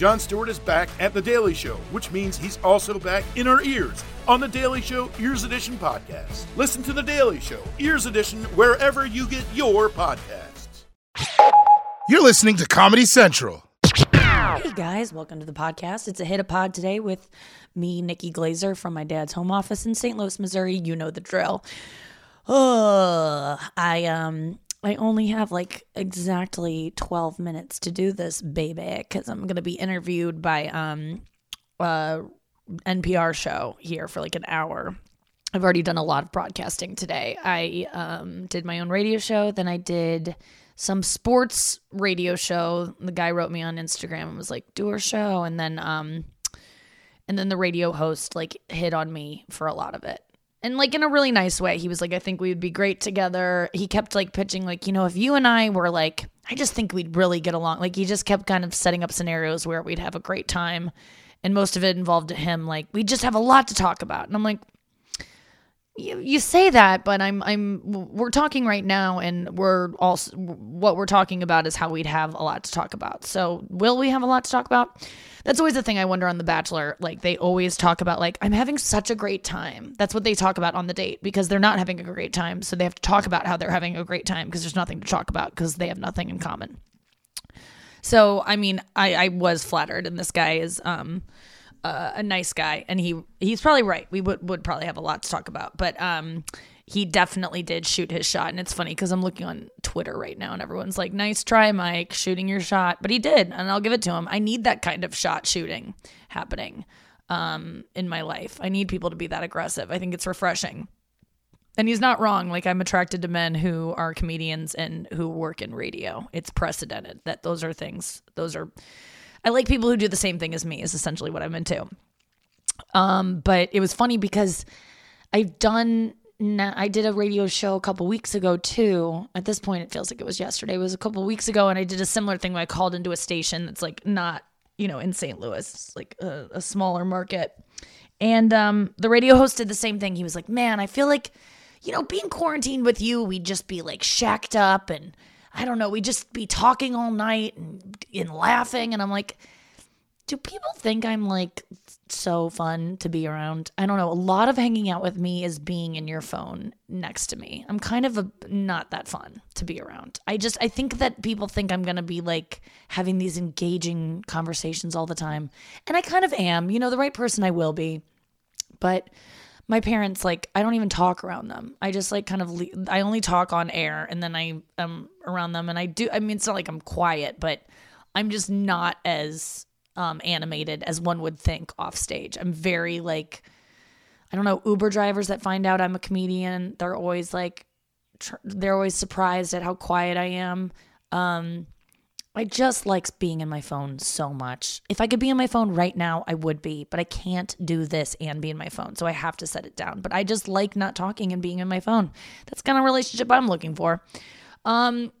Jon Stewart is back at The Daily Show, which means he's also back in our ears on The Daily Show Ears Edition podcast. Listen to The Daily Show Ears Edition wherever you get your podcasts. You're listening to Comedy Central. Hey guys, welcome to the podcast. It's a hit a pod today with me, Nikki Glazer from my dad's home office in St. Louis, Missouri. You know the drill. Uh, I um I only have like exactly 12 minutes to do this, baby, because I'm going to be interviewed by um uh NPR show here for like an hour. I've already done a lot of broadcasting today. I um did my own radio show, then I did some sports radio show. The guy wrote me on Instagram and was like, "Do our show," and then um and then the radio host like hit on me for a lot of it and like in a really nice way. He was like, I think we would be great together. He kept like pitching, like, you know, if you and I were like, I just think we'd really get along. Like, he just kept kind of setting up scenarios where we'd have a great time. And most of it involved him, like, we just have a lot to talk about. And I'm like, you, you say that, but I'm I'm we're talking right now, and we're also what we're talking about is how we'd have a lot to talk about. So will we have a lot to talk about? That's always the thing I wonder on The Bachelor. Like they always talk about like I'm having such a great time. That's what they talk about on the date because they're not having a great time, so they have to talk about how they're having a great time because there's nothing to talk about because they have nothing in common. So I mean, I I was flattered, and this guy is um uh, a nice guy, and he he's probably right. We would would probably have a lot to talk about, but um, he definitely did shoot his shot, and it's funny because I'm looking on Twitter right now, and everyone's like, "Nice try, Mike, shooting your shot," but he did, and I'll give it to him. I need that kind of shot shooting happening um, in my life. I need people to be that aggressive. I think it's refreshing. And he's not wrong. Like I'm attracted to men who are comedians and who work in radio. It's precedented that those are things. Those are I like people who do the same thing as me is essentially what I'm into. Um, but it was funny because I've done I did a radio show a couple weeks ago too. At this point, it feels like it was yesterday. It was a couple weeks ago, and I did a similar thing where I called into a station that's like not, you know, in St. Louis, it's like a, a smaller market. And um, the radio host did the same thing. He was like, "Man, I feel like, you know, being quarantined with you, we'd just be like shacked up and." I don't know, we'd just be talking all night and, and laughing. And I'm like, do people think I'm like so fun to be around? I don't know. A lot of hanging out with me is being in your phone next to me. I'm kind of a, not that fun to be around. I just I think that people think I'm going to be like having these engaging conversations all the time. And I kind of am. You know, the right person I will be. But my parents like I don't even talk around them. I just like kind of le- I only talk on air and then I am around them and I do I mean it's not like I'm quiet, but I'm just not as um animated as one would think off stage. I'm very like I don't know Uber drivers that find out I'm a comedian, they're always like tr- they're always surprised at how quiet I am. Um I just like being in my phone so much. If I could be on my phone right now, I would be, but I can't do this and be in my phone. So I have to set it down. But I just like not talking and being in my phone. That's kind of relationship I'm looking for. Um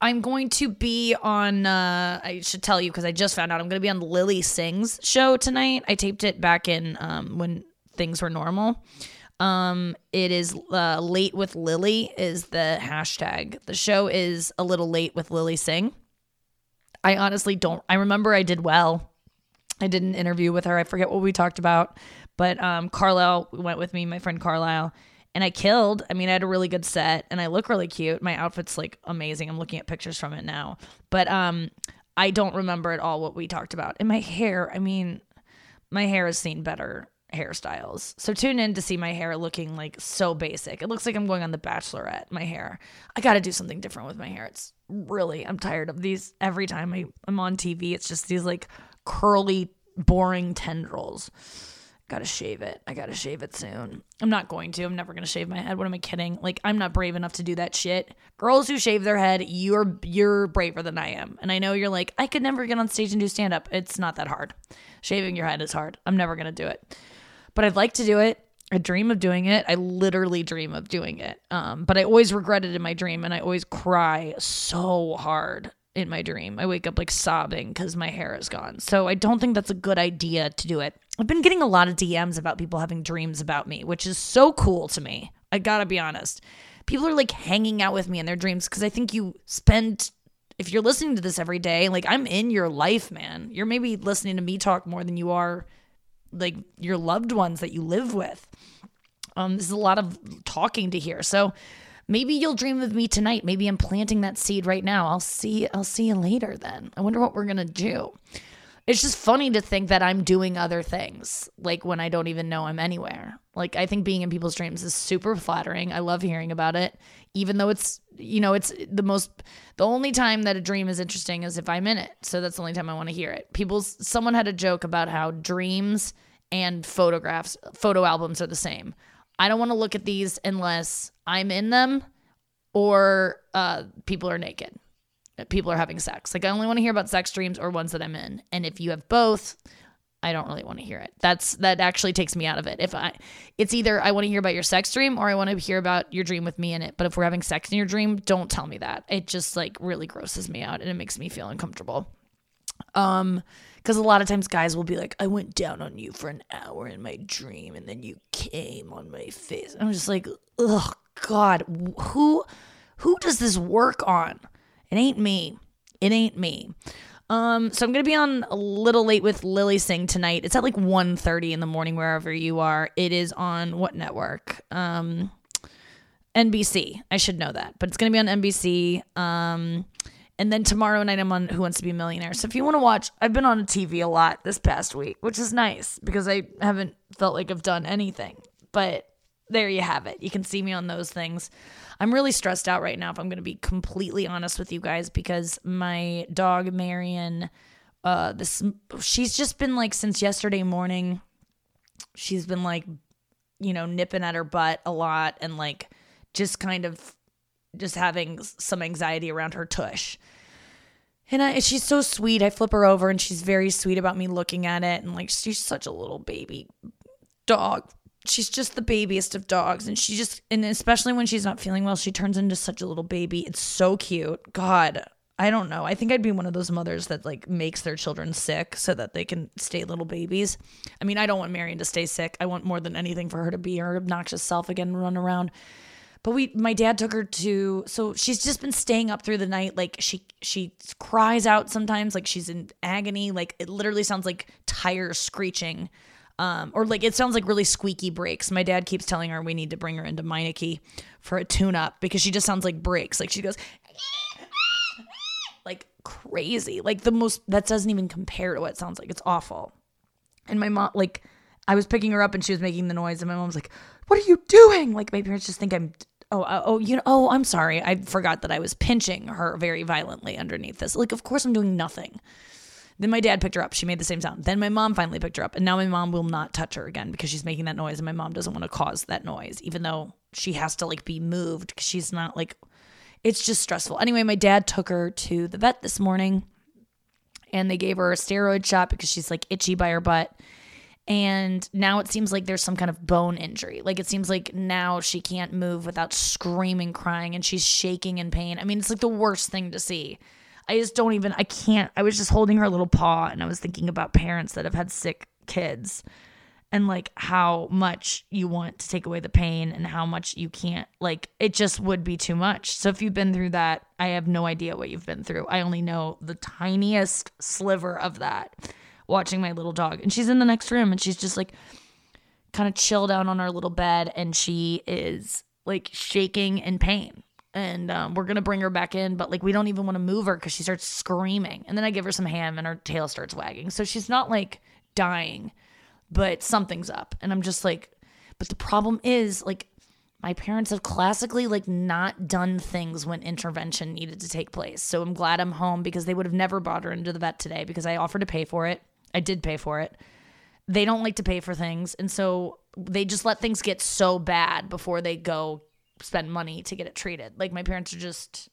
I'm going to be on uh I should tell you because I just found out I'm going to be on Lilly Singh's show tonight. I taped it back in um when things were normal. Um, it is uh, late with Lilly is the hashtag. The show is a little late with Lilly Singh. I honestly don't. I remember I did well. I did an interview with her. I forget what we talked about, but um, Carlisle went with me, my friend Carlisle, and I killed. I mean, I had a really good set, and I look really cute. My outfit's like amazing. I'm looking at pictures from it now, but um, I don't remember at all what we talked about. And my hair. I mean, my hair has seen better hairstyles. So tune in to see my hair looking like so basic. It looks like I'm going on the bachelorette, my hair. I got to do something different with my hair. It's really I'm tired of these every time I, I'm on TV. It's just these like curly boring tendrils. Gotta shave it. I gotta shave it soon. I'm not going to. I'm never gonna shave my head. What am I kidding? Like I'm not brave enough to do that shit. Girls who shave their head, you're you're braver than I am. And I know you're like, I could never get on stage and do stand up. It's not that hard. Shaving your head is hard. I'm never gonna do it but I'd like to do it. I dream of doing it. I literally dream of doing it. Um, but I always regret it in my dream and I always cry so hard in my dream. I wake up like sobbing because my hair is gone. So I don't think that's a good idea to do it. I've been getting a lot of DMs about people having dreams about me, which is so cool to me. I gotta be honest. People are like hanging out with me in their dreams because I think you spend if you're listening to this every day, like I'm in your life, man. You're maybe listening to me talk more than you are like your loved ones that you live with. Um, this is a lot of talking to hear. So maybe you'll dream of me tonight. Maybe I'm planting that seed right now. I'll see. I'll see you later. Then I wonder what we're gonna do. It's just funny to think that I'm doing other things, like when I don't even know I'm anywhere. Like I think being in people's dreams is super flattering. I love hearing about it, even though it's you know it's the most the only time that a dream is interesting is if I'm in it. So that's the only time I want to hear it. People, someone had a joke about how dreams and photographs, photo albums are the same. I don't want to look at these unless I'm in them or uh, people are naked. People are having sex. Like I only want to hear about sex dreams or ones that I'm in. And if you have both, I don't really want to hear it. That's that actually takes me out of it. If I it's either I want to hear about your sex dream or I want to hear about your dream with me in it. But if we're having sex in your dream, don't tell me that. It just like really grosses me out and it makes me feel uncomfortable. Um because a lot of times guys will be like, I went down on you for an hour in my dream and then you came on my face. I'm just like, oh God, who who does this work on? It ain't me. It ain't me. Um, so I'm gonna be on a little late with Lilly Singh tonight. It's at like 1.30 in the morning wherever you are. It is on what network? Um, NBC. I should know that, but it's gonna be on NBC. Um, and then tomorrow night I'm on Who Wants to Be a Millionaire. So if you want to watch, I've been on a TV a lot this past week, which is nice because I haven't felt like I've done anything. But there you have it. You can see me on those things. I'm really stressed out right now, if I'm going to be completely honest with you guys, because my dog, Marion, uh, this, she's just been like, since yesterday morning, she's been like, you know, nipping at her butt a lot and like just kind of just having some anxiety around her tush. And I, she's so sweet. I flip her over and she's very sweet about me looking at it. And like, she's such a little baby dog. She's just the babiest of dogs. And she just and especially when she's not feeling well she turns into such a little baby. It's so cute. God i don't know. I think i'd be one of those mothers that like makes their children sick so that they can stay little babies. I mean i don't want marion to stay sick. I want more than anything for her to be her obnoxious self again and run around but we my dad took her to so she's just been staying up through the night like she she cries out sometimes like she's in agony like it literally sounds like tires screeching um, or like it sounds like really squeaky brakes. My dad keeps telling her we need to bring her into Meineke for a tune up because she just sounds like brakes. Like she goes like crazy. Like the most that doesn't even compare to what it sounds like. It's awful. And my mom like I was picking her up and she was making the noise and my mom's like, "What are you doing?" Like my parents just think I'm oh uh, oh you know oh I'm sorry. I forgot that I was pinching her very violently underneath this. Like of course I'm doing nothing. Then my dad picked her up. She made the same sound. Then my mom finally picked her up. And now my mom will not touch her again because she's making that noise. And my mom doesn't want to cause that noise, even though she has to like be moved because she's not like, it's just stressful. Anyway, my dad took her to the vet this morning and they gave her a steroid shot because she's like itchy by her butt. And now it seems like there's some kind of bone injury. Like it seems like now she can't move without screaming, crying, and she's shaking in pain. I mean, it's like the worst thing to see. I just don't even, I can't. I was just holding her little paw and I was thinking about parents that have had sick kids and like how much you want to take away the pain and how much you can't. Like it just would be too much. So if you've been through that, I have no idea what you've been through. I only know the tiniest sliver of that watching my little dog. And she's in the next room and she's just like kind of chilled out on our little bed and she is like shaking in pain. And um, we're gonna bring her back in but like we don't even want to move her because she starts screaming. And then i give her some ham and her tail starts wagging. So she's not like dying but something's up. And i'm just like but the problem is like my parents have classically like not done things when intervention needed to take place. So i'm glad i'm home because they would have never brought her into the vet today because i offered to pay for it i did pay for it they don't like to pay for things and so they just let things get so bad before they go spend money to get it treated. Like my parents are just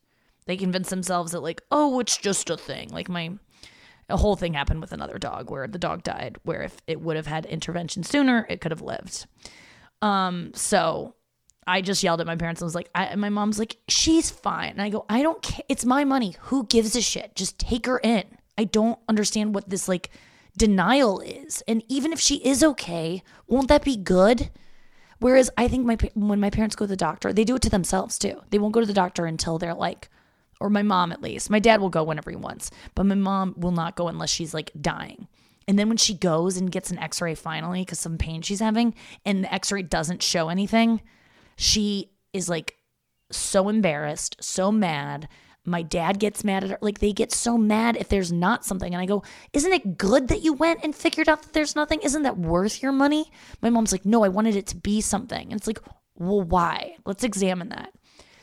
they convince themselves that like, oh, it's just a thing. Like my a whole thing happened with another dog where the dog died, where if it would have had intervention sooner, it could have lived. Um, so I just yelled at my parents and was like, I, my mom's like, she's fine. And I go, I don't care. It's my money. Who gives a shit? Just take her in. I don't understand what this like denial is. And even if she is okay, won't that be good? Whereas I think my when my parents go to the doctor, they do it to themselves too. They won't go to the doctor until they're like or my mom at least. My dad will go whenever he wants, but my mom will not go unless she's like dying. And then when she goes and gets an x ray finally because some pain she's having, and the x ray doesn't show anything, she is like so embarrassed, so mad. My dad gets mad at her. Like they get so mad if there's not something. And I go, Isn't it good that you went and figured out that there's nothing? Isn't that worth your money? My mom's like, No, I wanted it to be something. And it's like, Well, why? Let's examine that.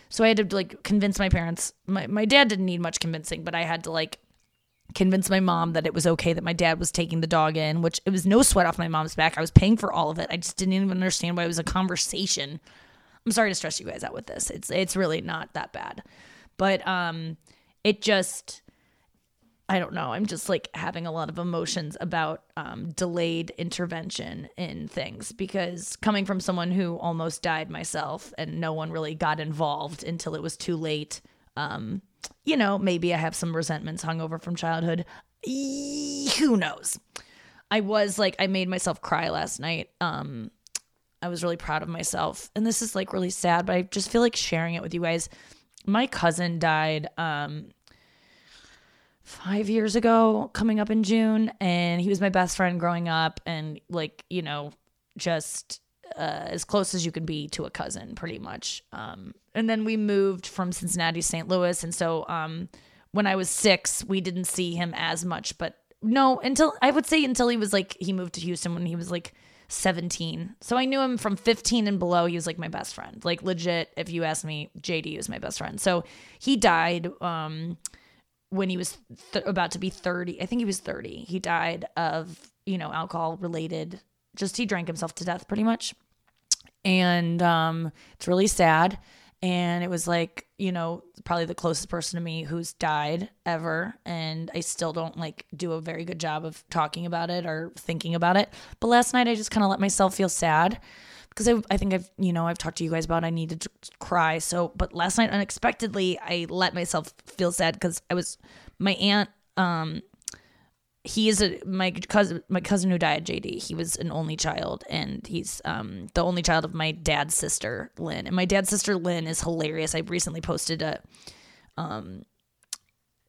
So I had to like convince my parents. My, my dad didn't need much convincing, but I had to like convince my mom that it was okay that my dad was taking the dog in, which it was no sweat off my mom's back. I was paying for all of it. I just didn't even understand why it was a conversation. I'm sorry to stress you guys out with this. It's it's really not that bad. But um it just I don't know. I'm just like having a lot of emotions about um, delayed intervention in things because coming from someone who almost died myself and no one really got involved until it was too late. Um, you know, maybe I have some resentments hung over from childhood. Who knows? I was like, I made myself cry last night. Um, I was really proud of myself. And this is like really sad, but I just feel like sharing it with you guys. My cousin died um, five years ago, coming up in June, and he was my best friend growing up, and like, you know, just uh, as close as you can be to a cousin, pretty much. Um, and then we moved from Cincinnati to St. Louis. And so um, when I was six, we didn't see him as much. But no, until I would say until he was like, he moved to Houston when he was like 17. So I knew him from 15 and below. He was like my best friend. Like legit, if you ask me, JD was my best friend. So he died um, when he was th- about to be 30. I think he was 30. He died of, you know, alcohol related, just he drank himself to death pretty much and um, it's really sad. And it was like, you know, probably the closest person to me who's died ever. And I still don't like do a very good job of talking about it or thinking about it. But last night I just kind of let myself feel sad because I, I think I've, you know, I've talked to you guys about I needed to cry. So, but last night unexpectedly I let myself feel sad because I was, my aunt, um, he is a my cousin my cousin who died jd he was an only child and he's um the only child of my dad's sister lynn. And my dad's sister lynn is hilarious. I recently posted a um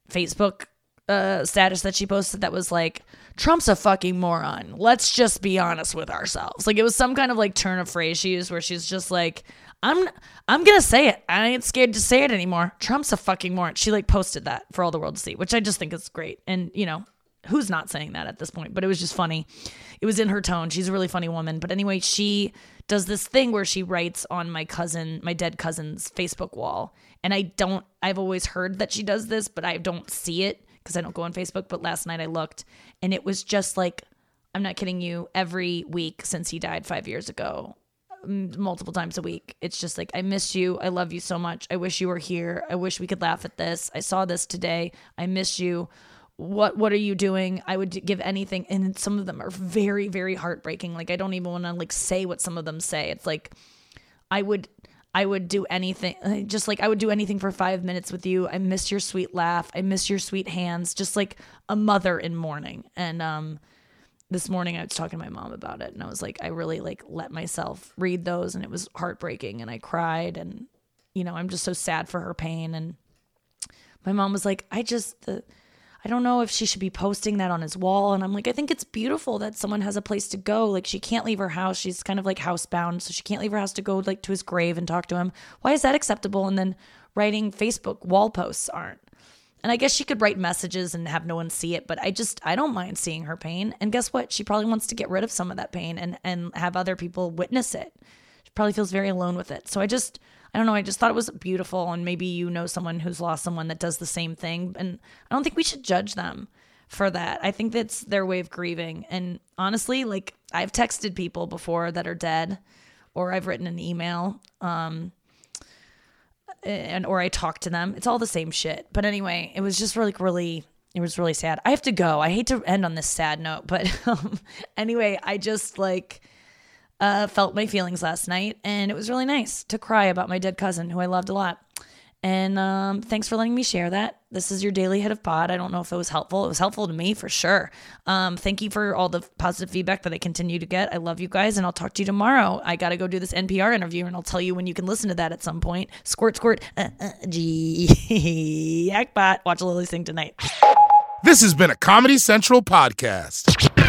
facebook uh status that she posted that was like trump's a fucking moron. Let's just be honest with ourselves. Like it was some kind of like turn of phrase she used where she's just like i'm i'm gonna say it. I ain't scared to say it anymore. Trump's a fucking moron. She like posted that for all the world to see which i just think is great. And you know who's not saying that at this point, but it was just funny. It was in her tone. She's a really funny woman. But anyway, she does this thing where she writes on my cousin, my dead cousin's Facebook wall. And I don't, I've always heard that she does this, but I don't see it because I don't go on Facebook. But last night I looked and it was just like, I'm not kidding you, every week since he died five years ago, multiple times a week. It's just like, I miss you. I love you so much. I wish you were here. I wish we could laugh at this. I saw this today. I miss you what what are you doing? I would give anything. And some of them are very very heartbreaking. Like i don't even want to like say what some of them say. It's like i would i would do anything uh, just like i would do anything for five minutes with you. I miss your sweet laugh. I miss your sweet hands. Just like a mother in mourning. And um this morning i was talking to my mom about it and i was like i really like let myself read those and it was heartbreaking and i cried and you know i'm just so sad for her pain. And my mom was like i just the I don't know if she should be posting that on his wall. And I'm like, I think it's beautiful that someone has a place to go. Like she can't leave her house. She's kind of like housebound. So she can't leave her house to go like to his grave and talk to him. Why is that acceptable? And then writing Facebook wall posts aren't. And I guess she could write messages and have no one see it, but I just I don't mind seeing her pain. And guess what? She probably wants to get rid of some of that pain and and have other people witness it. Probably feels very alone with it. So I just I don't know. I just thought it was beautiful. And maybe you know someone who's lost someone that does the same thing. And I don't think we should judge them for that. I think that's their way of grieving. And honestly, like I've texted people before that are dead or I've written an email. Um, and or I talk to them. It's all the same shit. But anyway, it was just really, really, it was really sad. I have to go. I hate to end on this sad note, but um, anyway, I just like uh, felt my feelings last night, and it was really nice to cry about my dead cousin who I loved a lot. And um, thanks for letting me share that. This is your daily hit of pod. I don't know if it was helpful. It was helpful to me for sure. Um, thank you for all the positive feedback that I continue to get. I love you guys, and I'll talk to you tomorrow. I got to go do this NPR interview, and I'll tell you when you can listen to that at some point. Squirt, squirt, uh, uh, gee, yakbot. Watch Lilly Singh tonight. This has been a Comedy Central podcast.